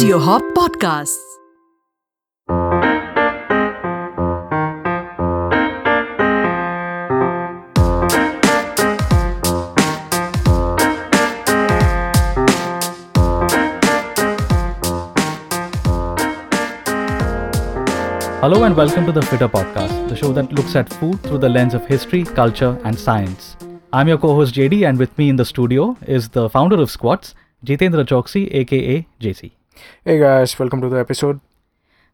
Audio Hop Podcasts. Hello and welcome to the Fittr Podcast, the show that looks at food through the lens of history, culture, and science. I'm your co host JD, and with me in the studio is the founder of Squats, Jitendra Chouksey, aka JC. Hey guys, welcome to the episode.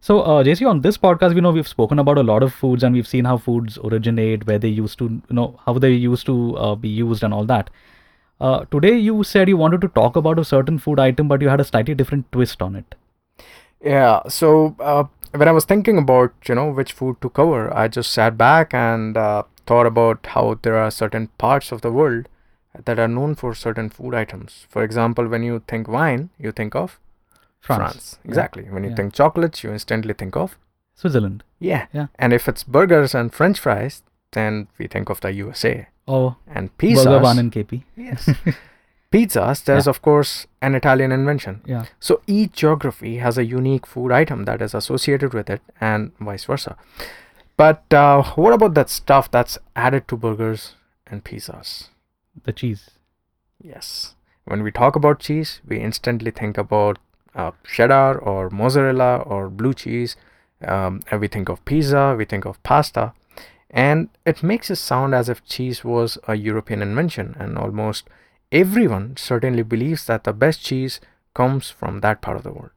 So, uh, JC, on this podcast, we know we've spoken about a lot of foods and we've seen how foods originate, where they used to, you know, how they used to uh, be used and all that. Uh, today, you said you wanted to talk about a certain food item, but you had a slightly different twist on it. Yeah, so uh, when I was thinking about, you know, which food to cover, I just sat back and uh, thought about how there are certain parts of the world that are known for certain food items. For example, when you think wine, you think of France. Yeah. Exactly. When you Yeah. think chocolates, you instantly think of Switzerland. yeah. Yeah. And if it's burgers and French fries, then we think of the USA. Oh, And Burger One pizzas, and KP. yes, pizzas. There's Yeah. of course an Italian invention. Yeah. So each geography has a unique food item that is associated with it, and vice versa. But uh, what about that stuff that's added to burgers and pizzas? The cheese. Yes. When we talk about cheese, we instantly think about uh, cheddar or mozzarella or blue cheese. Um, and we think of pizza, we think of pasta. And it makes it sound as if cheese was a European invention, and almost everyone certainly believes that the best cheese comes from that part of the world.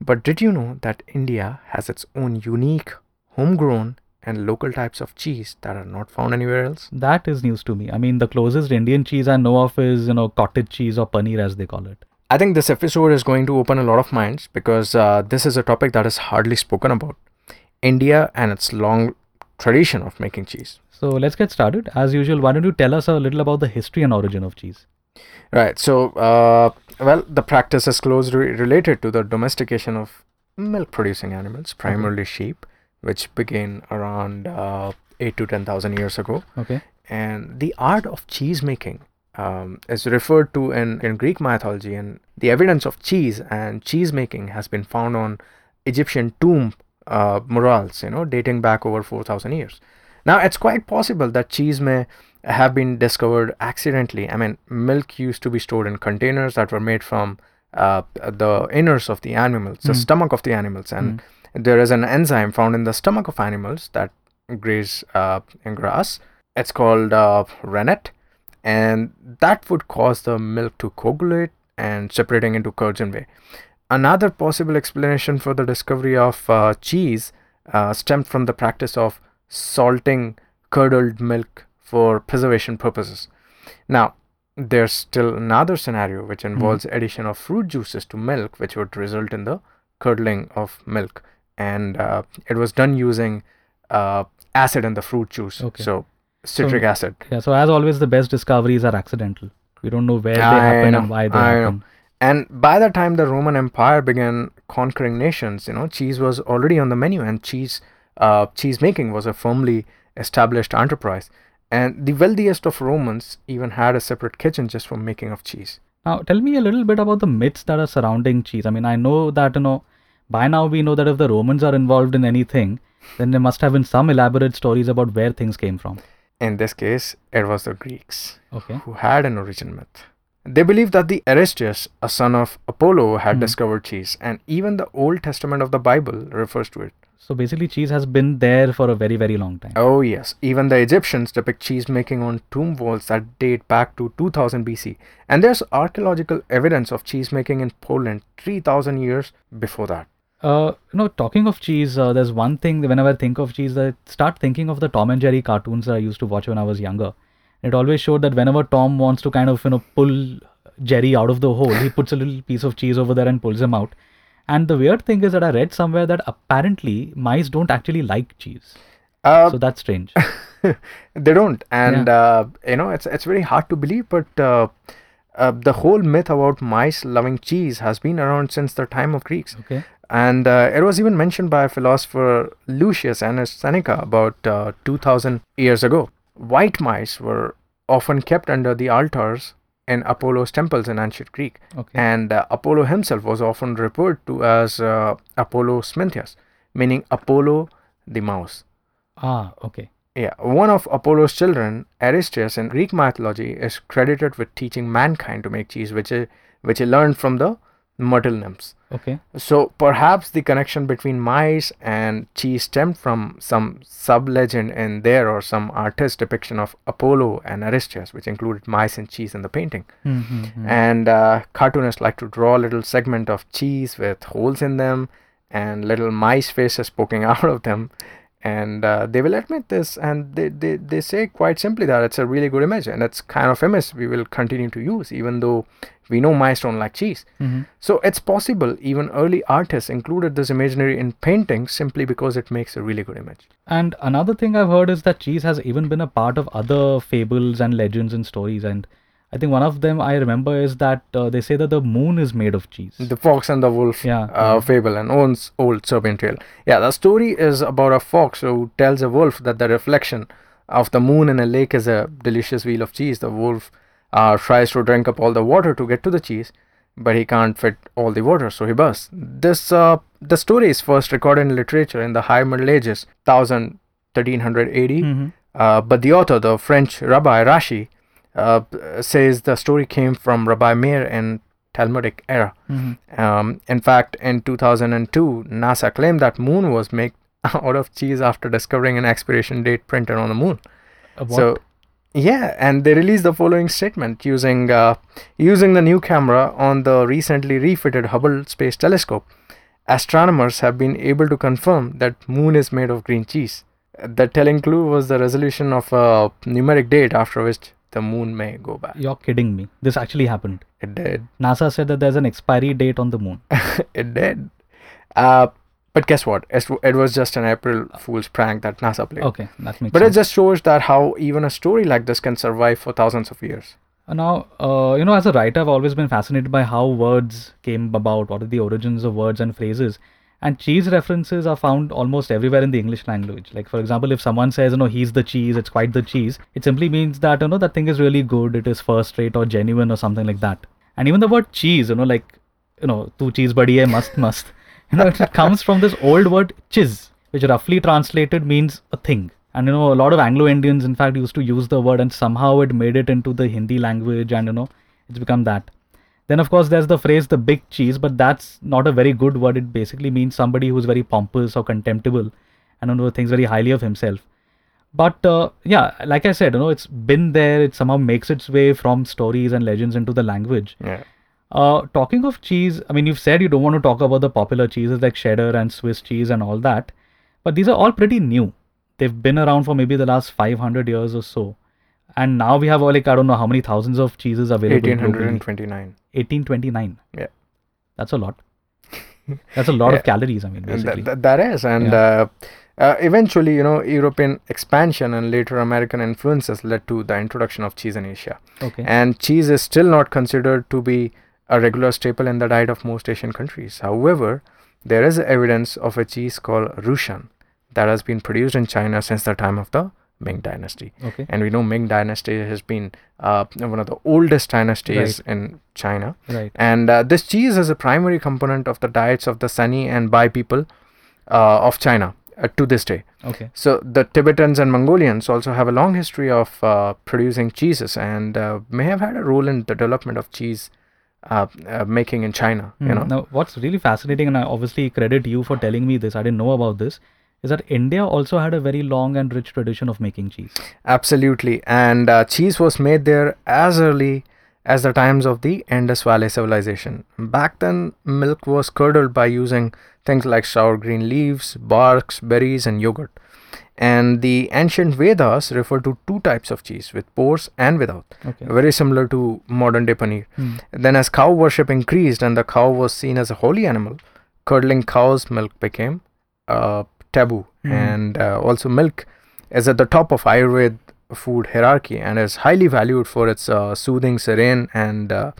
But did you know that India has its own unique, homegrown, and local types of cheese that are not found anywhere else? That is news to me. I mean, the closest Indian cheese I know of is, you know, cottage cheese or paneer as they call it. I think this episode is going to open a lot of minds because uh, this is a topic that is hardly spoken about. India and its long tradition of making cheese. So let's get started. As usual, why don't you tell us a little about the history and origin of cheese? Right. So, uh, well, the practice is closely related to the domestication of milk producing animals, primarily sheep, which began around uh, 8 to 10,000 years ago. Okay. and the art of cheese making um, is referred to in, in Greek mythology, and the evidence of cheese and cheese making has been found on Egyptian tomb uh, murals, you know, dating back over 4,000 years. Now, it's quite possible that cheese may have been discovered accidentally. I mean, milk used to be stored in containers that were made from uh, the innards of the animals, the Mm. stomach of the animals, and there is an enzyme found in the stomach of animals that graze uh, in grass. It's called uh, rennet, and that would cause the milk to coagulate and separating into curds and whey. Another possible explanation for the discovery of uh, cheese uh, stemmed from the practice of salting curdled milk for preservation purposes. Now, there's still another scenario which involves addition of fruit juices to milk, which would result in the curdling of milk, and uh, it was done using uh, acid in the fruit juice. Okay. So citric acid. Yeah. So as always, the best discoveries are accidental. We don't know where they happen know, and why they I know. happen. And by the time the Roman Empire began conquering nations, you know, cheese was already on the menu, and cheese, uh, cheese making was a firmly established enterprise. And the wealthiest of Romans even had a separate kitchen just for making of cheese. Now, tell me a little bit about the myths that are surrounding cheese. I mean, I know that, you know, by now we know that if the Romans are involved in anything, then there must have been some elaborate stories about where things came from. In this case, it was the Greeks Okay. who had an origin myth. They believed that the Aristeus, a son of Apollo, had Hmm. discovered cheese, and even the Old Testament of the Bible refers to it. So basically, cheese has been there for a very, very long time. Oh, yes. Even the Egyptians depict cheese making on tomb walls that date back to 2000 BC. And there's archaeological evidence of cheese making in Poland 3000 years before that. Uh, you know, talking of cheese, uh, there's one thing that whenever I think of cheese, I start thinking of the Tom and Jerry cartoons that I used to watch when I was younger. It always showed that whenever Tom wants to kind of, you know, pull Jerry out of the hole, he puts a little piece of cheese over there and pulls him out. And the weird thing is that I read somewhere that apparently mice don't actually like cheese. Uh, So that's strange. they don't. And, uh, you know, it's, it's very hard to believe, but uh, uh, the whole myth about mice loving cheese has been around since the time of Greeks. Okay. And uh, it was even mentioned by philosopher Lucius Annaeus Seneca about uh, 2000 years ago. White mice were often kept under the altars in Apollo's temples in ancient Greek. Okay. And uh, Apollo himself was often referred to as uh, Apollo Smintheus, meaning Apollo the mouse. ah, okay. Yeah, one of Apollo's children, Aristeus, in Greek mythology, is credited with teaching mankind to make cheese, which he, which he learned from the myrtle nymphs. Okay. So perhaps the connection between mice and cheese stemmed from some sub legend in there or some artist depiction of Apollo and Aristeus, which included mice and cheese in the painting. Mm-hmm. And uh, cartoonists like to draw a little segment of cheese with holes in them and little mice faces poking out of them. And uh, they will admit this and they, they, they say quite simply that it's a really good image and it's kind of image we will continue to use even though we know mice don't like cheese. Mm-hmm. So it's possible even early artists included this imaginary in paintings simply because it makes a really good image. And another thing I've heard is that cheese has even been a part of other fables and legends and stories. And I think one of them I remember is that uh, they say that the moon is made of cheese. The Fox and the Wolf Yeah, uh, yeah. fable and Owen's old serpent tale. Yeah, the story is about a fox who tells a wolf that the reflection of the moon in a lake is a delicious wheel of cheese. The wolf uh, tries to drink up all the water to get to the cheese, but he can't fit all the water, so he bursts. This uh, the story is first recorded in literature in the High Middle Ages, 1000 1300 AD. Mm-hmm. Uh, but the author, the French Rabbi Rashi, uh, says the story came from Rabbi Meir in Talmudic era. Mm-hmm. Um, in fact, in 2002, NASA claimed that moon was made out of cheese after discovering an expiration date printed on the moon. So, yeah, and they released the following statement using uh, using the new camera on the recently refitted Hubble Space Telescope. Astronomers have been able to confirm that moon is made of green cheese. The telling clue was the resolution of a numeric date after which the moon may go back. You're kidding me. This actually happened. It did. NASA said that there's an expiry date on the moon. it did. Uh, but guess what? It, was just an April Fool's prank that NASA played. Okay, that makes But it just shows that how even a story like this can survive for thousands of years. Uh, Now, uh, you know, as a writer, I've always been fascinated by how words came about, what are the origins of words and phrases. And cheese references are found almost everywhere in the English language. Like, for example, if someone says, you know, he's the cheese, it's quite the cheese, it simply means that, you know, that thing is really good, it is first rate or genuine or something like that. And even the word cheese, you know, like, you know, tu cheese buddy, must, must, you know, it comes from this old word chiz, which roughly translated means a thing. And you know, a lot of Anglo Indians, in fact, used to use the word, and somehow it made it into the Hindi language, and you know, it's become that. Then, of course, there's the phrase the big cheese, but that's not a very good word. It basically means somebody who's very pompous or contemptible and you know, thinks very highly of himself. But uh, yeah, like I said, you know, it's been there. It somehow makes its way from stories and legends into the language. Yeah. Uh, talking of cheese, I mean, you've said you don't want to talk about the popular cheeses like cheddar and Swiss cheese and all that, but these are all pretty new. They've been around for maybe the last 500 years or so. And now we have, like, I don't know how many thousands of cheeses available. 1829. 1829. Yeah. That's a lot. That's a lot Yeah. of calories, I mean, basically. th- that is. And Yeah. uh, uh, eventually, you know, European expansion and later American influences led to the introduction of cheese in Asia. okay. And cheese is still not considered to be a regular staple in the diet of most Asian countries. However, there is evidence of a cheese called Rushan that has been produced in China since the time of the Ming Dynasty. okay. And we know Ming Dynasty has been uh, one of the oldest dynasties in China. Right. And uh, this cheese is a primary component of the diets of the Sani and Bai people uh, of China uh, to this day. Okay. So the Tibetans and Mongolians also have a long history of uh, producing cheeses and uh, may have had a role in the development of cheese uh, uh, making in China. You Hmm. know, Now, what's really fascinating, and I obviously credit you for telling me this, I didn't know about this, is that India also had a very long and rich tradition of making cheese. absolutely. And uh, cheese was made there as early as the times of the Indus Valley civilization. Back then, milk was curdled by using things like sour green leaves, barks, berries, and yogurt. And the ancient Vedas refer to two types of cheese, with pores and without, Okay. very similar to modern day paneer. Hmm. Then, as cow worship increased and the cow was seen as a holy animal, curdling cow's milk became uh, taboo. Hmm. And uh, also, milk is at the top of Ayurveda food hierarchy and is highly valued for its uh, soothing, serene, and uh,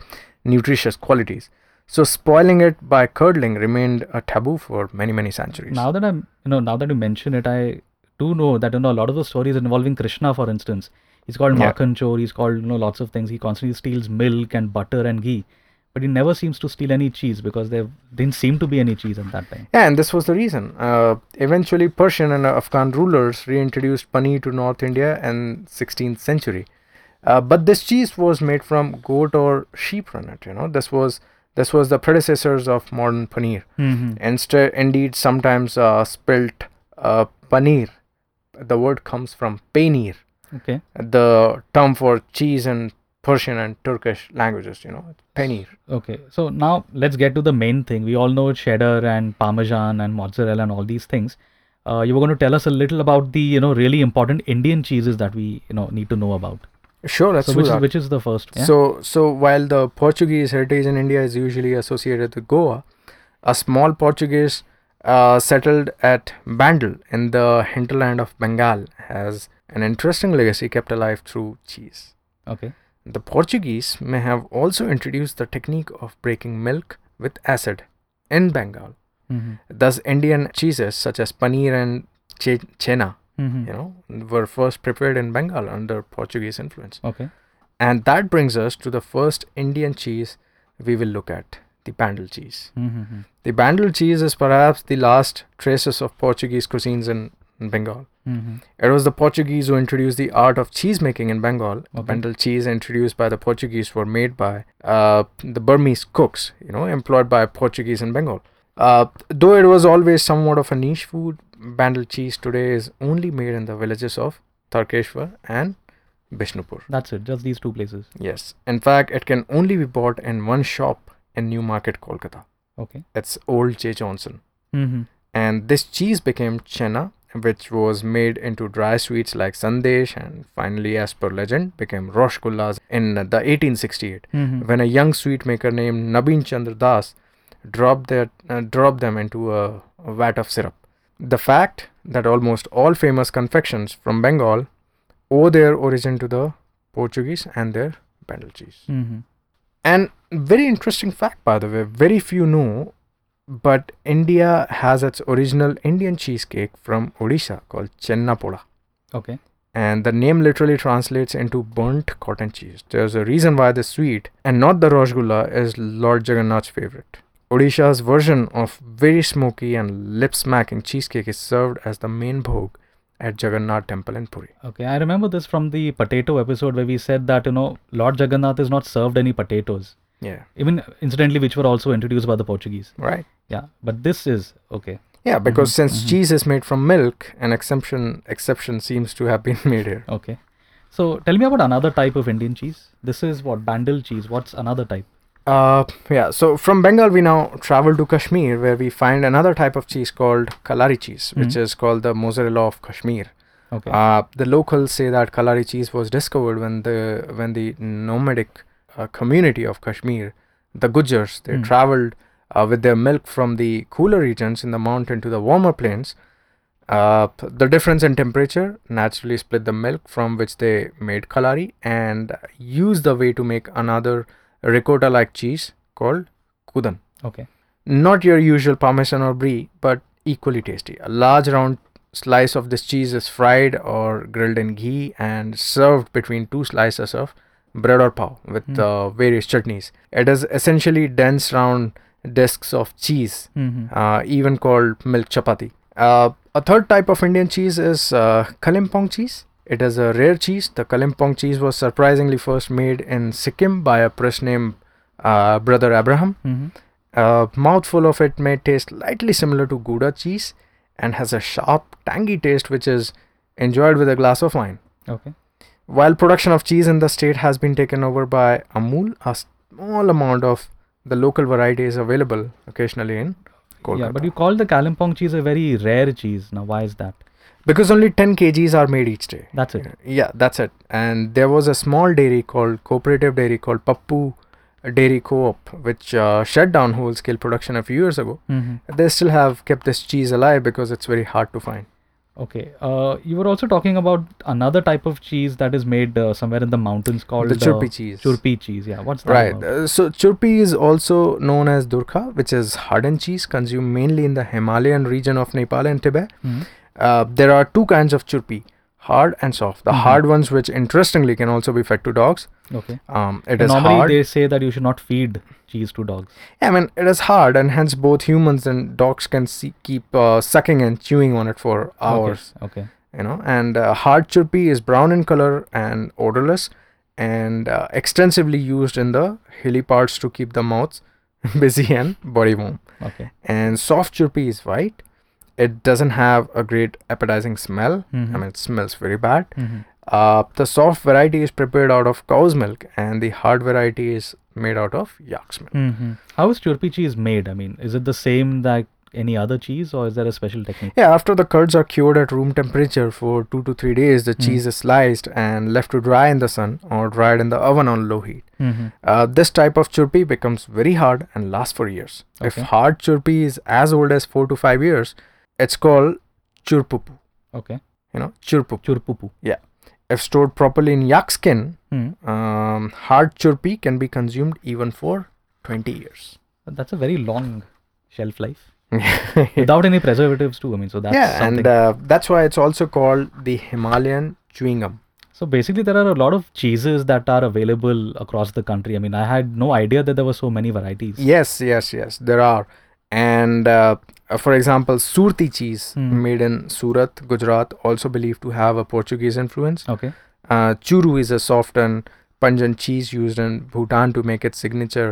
nutritious qualities. So, spoiling it by curdling remained a taboo for many, many centuries. Now that I'm, you know, now that you mention it, I do know that you know a lot of the stories involving Krishna, for instance, He's called Yeah. Makhan Chor. He's called you know lots of things. He constantly steals milk and butter and ghee, but he never seems to steal any cheese because there didn't seem to be any cheese at that time. Yeah, and this was the reason. Uh, eventually, Persian and Afghan rulers reintroduced paneer to North India in 16th century. Uh, but this cheese was made from goat or sheep rennet. You know, this was this was the predecessors of modern paneer. Mm-hmm. Instead, indeed, sometimes uh, spilt uh, paneer. The word comes from paneer, Okay. the term for cheese in Persian and Turkish languages. You know, paneer. Okay, so now let's get to the main thing. We all know cheddar and parmesan and mozzarella and all these things. Uh, you were going to tell us a little about the you know really important Indian cheeses that we you know need to know about. Sure, let's so which is which is the first? Yeah? So, so while the Portuguese heritage in India is usually associated with Goa, a small Portuguese uh, settled at Bandel in the hinterland of Bengal has an interesting legacy kept alive through cheese. okay. The Portuguese may have also introduced the technique of breaking milk with acid in Bengal. Mm-hmm. Thus, Indian cheeses such as paneer and che- chena, Mm-hmm. you know, were first prepared in Bengal under Portuguese influence. Okay. And that brings us to the first Indian cheese we will look at the Bandel cheese. Mm-hmm. The Bandel cheese is perhaps the last traces of Portuguese cuisines in, in Bengal. Mm-hmm. It was the Portuguese who introduced the art of cheese making in Bengal. The Okay. Bandel cheese introduced by the Portuguese were made by uh, the Burmese cooks, you know, employed by Portuguese in Bengal. Uh, though it was always somewhat of a niche food, Bandel cheese today is only made in the villages of Tarkeshwar and Bishnupur. That's it. Just these two places. Yes. In fact, it can only be bought in one shop in Newmarket, Kolkata. Okay. It's Old J. Johnson. Mm-hmm. And this cheese became chena, which was made into dry sweets like sandesh, and finally, as per legend, became roshgullas in the 1868 Mm-hmm. when a young sweet maker named Nabin Chandra Das dropped, their, uh, dropped them into a, a vat of syrup. The fact that almost all famous confections from Bengal owe their origin to the Portuguese and their Bandel cheese. Mm-hmm. And very interesting fact, by the way, very few know, but India has its original Indian cheesecake from Odisha called Chenna Poda. Okay. And the name literally translates into burnt cotton cheese. There's a reason why the sweet and not the Rosgulla is Lord Jagannath's favorite. Odisha's version of very smoky and lip smacking cheesecake is served as the main bhog at Jagannath Temple in Puri. Okay. I remember this from the potato episode where we said that you know Lord Jagannath is not served any potatoes. Yeah, Even incidentally, which were also introduced by the Portuguese. right. Yeah. But this is okay. Yeah, because Mhm, since mhm. cheese is made from milk, an exception exception seems to have been made here. Okay. So tell me about another type of Indian cheese. This is what Bandel cheese. What's another type? Uh, yeah. So from Bengal, we now travel to Kashmir, where we find another type of cheese called Kalari cheese, which Mhm. is called the mozzarella of Kashmir. Okay. Uh, the locals say that Kalari cheese was discovered when the when the nomadic uh, community of Kashmir, the Gujars, they Hmm. traveled uh, with their milk from the cooler regions in the mountain to the warmer plains. Uh, the difference in temperature naturally split the milk from which they made Kalari and used the way to make another ricotta-like cheese called Kudan okay. not your usual parmesan or brie but equally tasty a large round slice of this cheese is fried or grilled in ghee and served between two slices of bread or pav with Hmm. uh, various chutneys it is essentially dense round discs of cheese Mm-hmm. uh, even called milk chapati uh, a third type of indian cheese is uh, kalimpong cheese it is a rare cheese the kalimpong cheese was surprisingly first made in sikkim by a priest named uh, brother abraham Mm-hmm. a mouthful of it may taste slightly similar to Gouda cheese and has a sharp, tangy taste which is enjoyed with a glass of wine. Okay. While production of cheese in the state has been taken over by Amul, a small amount of the local variety is available occasionally in Kolkata. Yeah, but you call the Kalimpong cheese a very rare cheese. Now, why is that? Because only 10 kgs are made each day. That's it. Yeah, that's it. And there was a small dairy called cooperative dairy called Pappu Dairy Co-op, which uh, shut down whole-scale production a few years ago. Mm-hmm. They still have kept this cheese alive because it's very hard to find. Okay. Uh, you were also talking about another type of cheese that is made uh, somewhere in the mountains called the churpi uh, cheese. Churpi cheese. Yeah. What's that? Right. Uh, so churpi is also known as durkha, which is hardened cheese consumed mainly in the Himalayan region of Nepal and Tibet. Mhm. Uh, there are two kinds of churpi: hard and soft. The Mhm. hard ones, which interestingly can also be fed to dogs, Okay. um, it is normally hard. they say that you should not feed cheese to dogs. Yeah, I mean, it is hard, and hence both humans and dogs can see, keep uh, sucking and chewing on it for hours. Okay. okay. You know, and uh, hard churpi is brown in color and odorless, and uh, extensively used in the hilly parts to keep the mouths busy and body warm. Okay. And soft churpi is white. It doesn't have a great appetizing smell. Mhm. I mean, it smells very bad. Mhm. Uh, the soft variety is prepared out of cow's milk, and the hard variety is made out of yak's milk. Mhm. How is churpi cheese made? I mean, is it the same like any other cheese, or is there a special technique? Yeah, after the curds are cured at room temperature for two to three days, the Mm. cheese is sliced and left to dry in the sun or dried in the oven on low heat. Mhm. Uh, this type of churpi becomes very hard and lasts for years. If hard churpi is as old as four to five years, it's called churpupu. Okay. You know, churpupu. Churpupu. Yeah. If stored properly in yak skin, Hmm. um, hard churpi can be consumed even for 20 years. That's a very long shelf life without any preservatives too. I mean, so that's yeah, something. and uh, that's why it's also called the Himalayan chewing gum. So basically, there are a lot of cheeses that are available across the country. I mean, I had no idea that there were so many varieties. Yes, yes, yes, there are. And uh, uh, for example, Surti cheese Hmm. made in Surat, Gujarat, also believed to have a Portuguese influence. Okay. Uh, churu is a soft and pungent cheese used in Bhutan to make its signature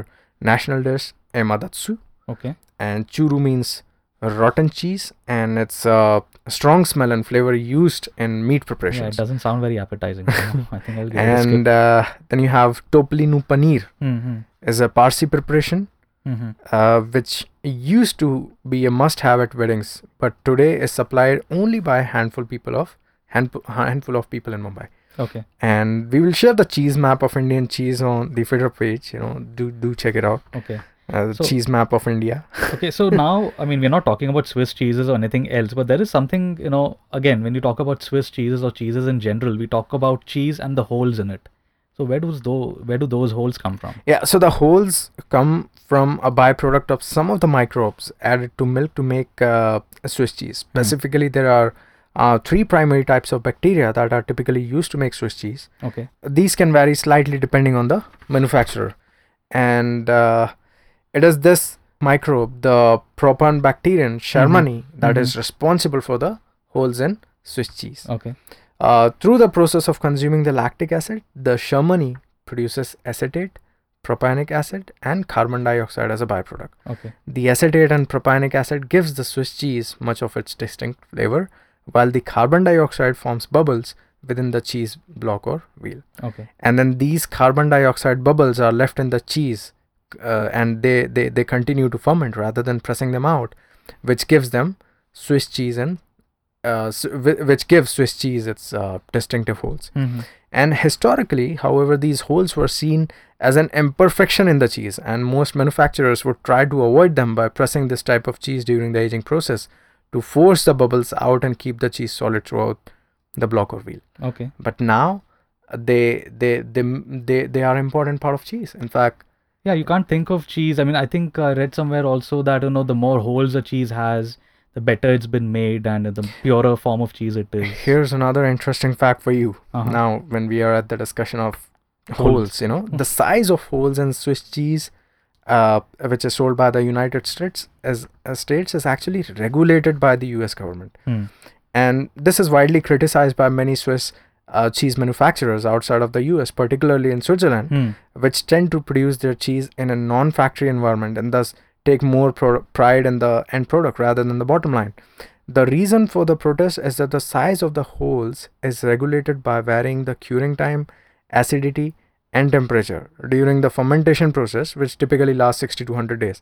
national dish, emadatshi. Okay. And churu means rotten cheese, and it's a strong smell and flavor used in meat Yeah, it doesn't sound very appetizing. I think I'll give it a skip. and uh, then you have toplinu paneer, Mm-hmm. is a Parsi preparation Mm-hmm. uh, which used to be a must-have at weddings, but today is supplied only by a handful people of hand, handful of people in Mumbai. Okay. And we will share the cheese map of Indian cheese on the Twitter page. You know, do do check it out. Okay. Uh, the So- cheese map of India. Okay. So now, I mean, we're not talking about Swiss cheeses or anything else, but there is something, you know, again, when you talk about Swiss cheeses or cheeses in general, we talk about cheese and the holes in it. So where does those where do those holes come from? Yeah, so the holes come from a byproduct of some of the microbes added to milk to make uh, Swiss cheese. Specifically, there are uh, three primary types of bacteria that are typically used to make Swiss cheese. Okay. these can vary slightly depending on the manufacturer and uh, it is this microbe the propionibacterium shermanii that is responsible for the holes in swiss cheese Okay. Uh, through the process of consuming the lactic acid the shermanii produces acetate propionic acid and carbon dioxide as a byproduct Okay. the acetate and propionic acid gives the swiss cheese much of its distinct flavor while the carbon dioxide forms bubbles within the cheese block or wheel Okay. and then these carbon dioxide bubbles are left in the cheese uh, and they, they they continue to ferment rather than pressing them out which gives them swiss cheese and uh, which gives swiss cheese its uh, distinctive holes Mm-hmm. and historically however these holes were seen as an imperfection in the cheese and most manufacturers would try to avoid them by pressing this type of cheese during the aging process to force the bubbles out and keep the cheese solid throughout the block or wheel Okay. but now uh, they they they they they are important part of cheese in fact Yeah, you can't think of cheese. I mean, I think I read somewhere also that you know the more holes a cheese has, the better it's been made and the purer form of cheese it is. here's another interesting fact for you Uh-huh. now when we are at the discussion of Holes. holes you know the size of holes in swiss cheese uh, which is sold by the united states as uh, states is actually regulated by the us government Hmm. and this is widely criticized by many swiss uh, cheese manufacturers outside of the us particularly in switzerland Hmm. which tend to produce their cheese in a non-factory environment and thus take more pro- pride in the end product rather than the bottom line. The reason for the protest is that the size of the holes is regulated by varying the curing time, acidity, and temperature during the fermentation process, which typically lasts 60 to 100 days.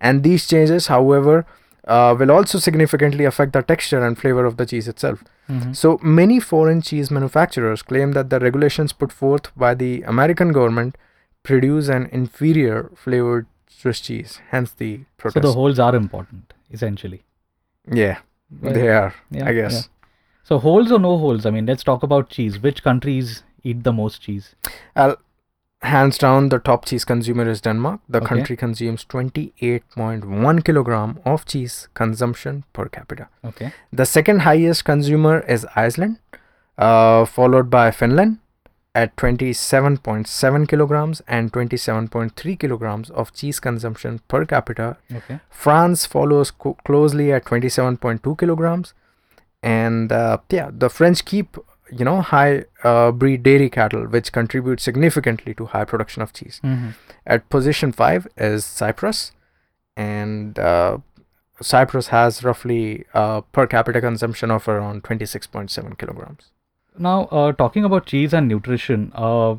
And these changes, however, uh, will also significantly affect the texture and flavor of the cheese itself. Mhm. So many foreign cheese manufacturers claim that the regulations put forth by the American government produce an inferior flavored Swiss cheese. Hence the So the holes are important, essentially. yeah, Right. they are. Yeah, I guess. yeah. So holes or no holes? I mean, let's talk about cheese. Which countries eat the most cheese? I'll, hands down, the top cheese consumer is Denmark. The Okay. country consumes 28.1 kilogram of cheese consumption per capita. Okay. The second highest consumer is Iceland. uh, followed by Finland at 27.7 kilograms and 27.3 kilograms of cheese consumption per capita. Okay. France follows co- closely at 27.2 kilograms, and uh, yeah, the French keep you know high uh, breed dairy cattle, which contribute significantly to high production of cheese. Mm-hmm. At position five is Cyprus, and uh, Cyprus has roughly uh, per capita consumption of around 26.7 kilograms. Now, uh, talking about cheese and nutrition, uh,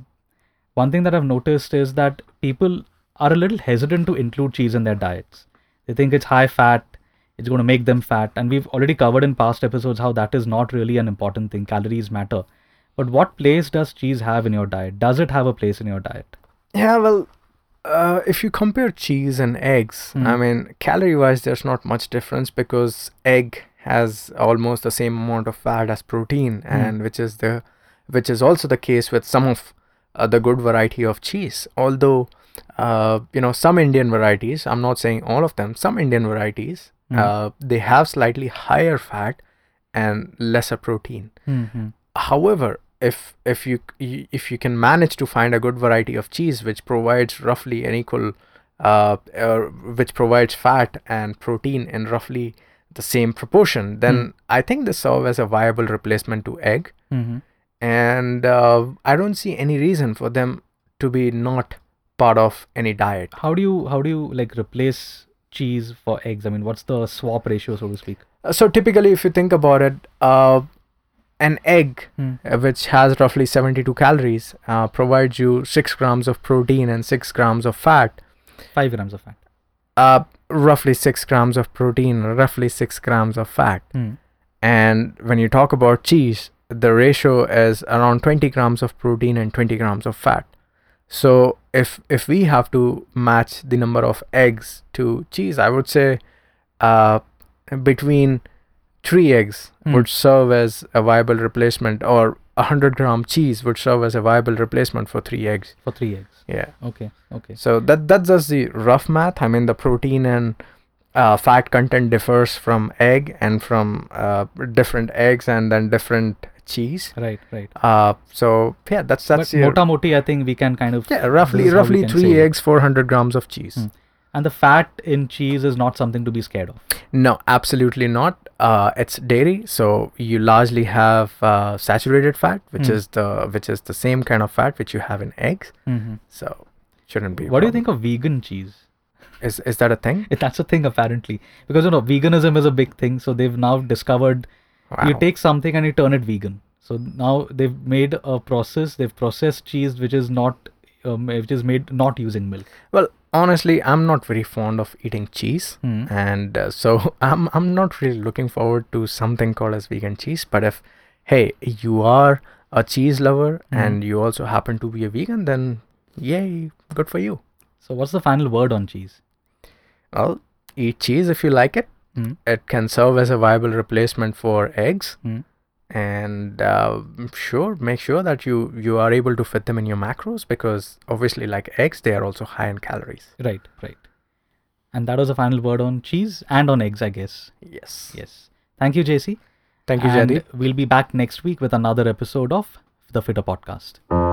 one thing that I've noticed is that people are a little hesitant to include cheese in their diets. They think it's high fat, it's going to make them fat, and we've already covered in past episodes how that is not really an important thing. Calories matter. But what place does cheese have in your diet? Does it have a place in your diet? Yeah, well, uh, if you compare cheese and eggs, I Mm. mean, calorie wise, there's not much difference because egg has almost the same amount of fat as protein, and which is the which is also the case with some of uh, the good variety of cheese. Although, uh, you know, some Indian varieties, I'm not saying all of them, some Indian varieties, Mm. uh, they have slightly higher fat and lesser protein Mm-hmm. however if if you if you can manage to find a good variety of cheese which provides roughly an equal uh, uh which provides fat and protein in roughly the same proportion then Hmm. i think they serve as a viable replacement to egg Mm-hmm. and uh, i don't see any reason for them to be not part of any diet How do you how do you like replace cheese for eggs? I mean, what's the swap ratio, so to speak? Uh, so typically if you think about it uh, an egg uh, which has roughly 72 calories uh, provides you 6 grams of protein and 6 grams of fat Five grams of fat. Uh, roughly 6 grams of protein roughly 6 grams of fat Hmm. and when you talk about cheese the ratio is around 20 grams of protein and 20 grams of fat so if if we have to match the number of eggs to cheese i would say uh, between three eggs Hmm. would serve as a viable replacement or 100 gram cheese would serve as a viable replacement for three eggs For three eggs. yeah Okay. Okay. so that that's just the rough math. I mean, the protein and uh, fat content differs from egg and from uh, different eggs and then different cheese. Right. Right. Uh, so yeah, that's that's but mota moti, I think we can kind of yeah roughly this is how we roughly three eggs, 400 grams of cheese. Hmm. And the fat in cheese is not something to be scared of. No, absolutely not. Uh, it's dairy, so you largely have uh, saturated fat, which Hmm. is the which is the same kind of fat which you have in eggs. Mm-hmm. So shouldn't be. What do you think of vegan cheese? Is is that a thing? That's a thing apparently because you know veganism is a big thing. So they've now discovered you take something and you turn it vegan. So now they've made a process. They've processed cheese which is not um, which is made not using milk. Well, honestly, I'm not very fond of eating cheese, Hmm. and uh, so I'm I'm not really looking forward to something called as vegan cheese. But if hey, you are a cheese lover Hmm. and you also happen to be a vegan, then yay, good for you. So what's the final word on cheese? Well, eat cheese if you like it. Hmm. It can serve as a viable replacement for eggs, Hmm. And uh, sure, make sure that you you are able to fit them in your macros because obviously, like eggs, they are also high in calories. Right. Right. And that was the final word on cheese and on eggs, I guess. Yes. Yes. Thank you, JC. Thank you, and Jaddeep. We'll be back next week with another episode of the Fittr Podcast.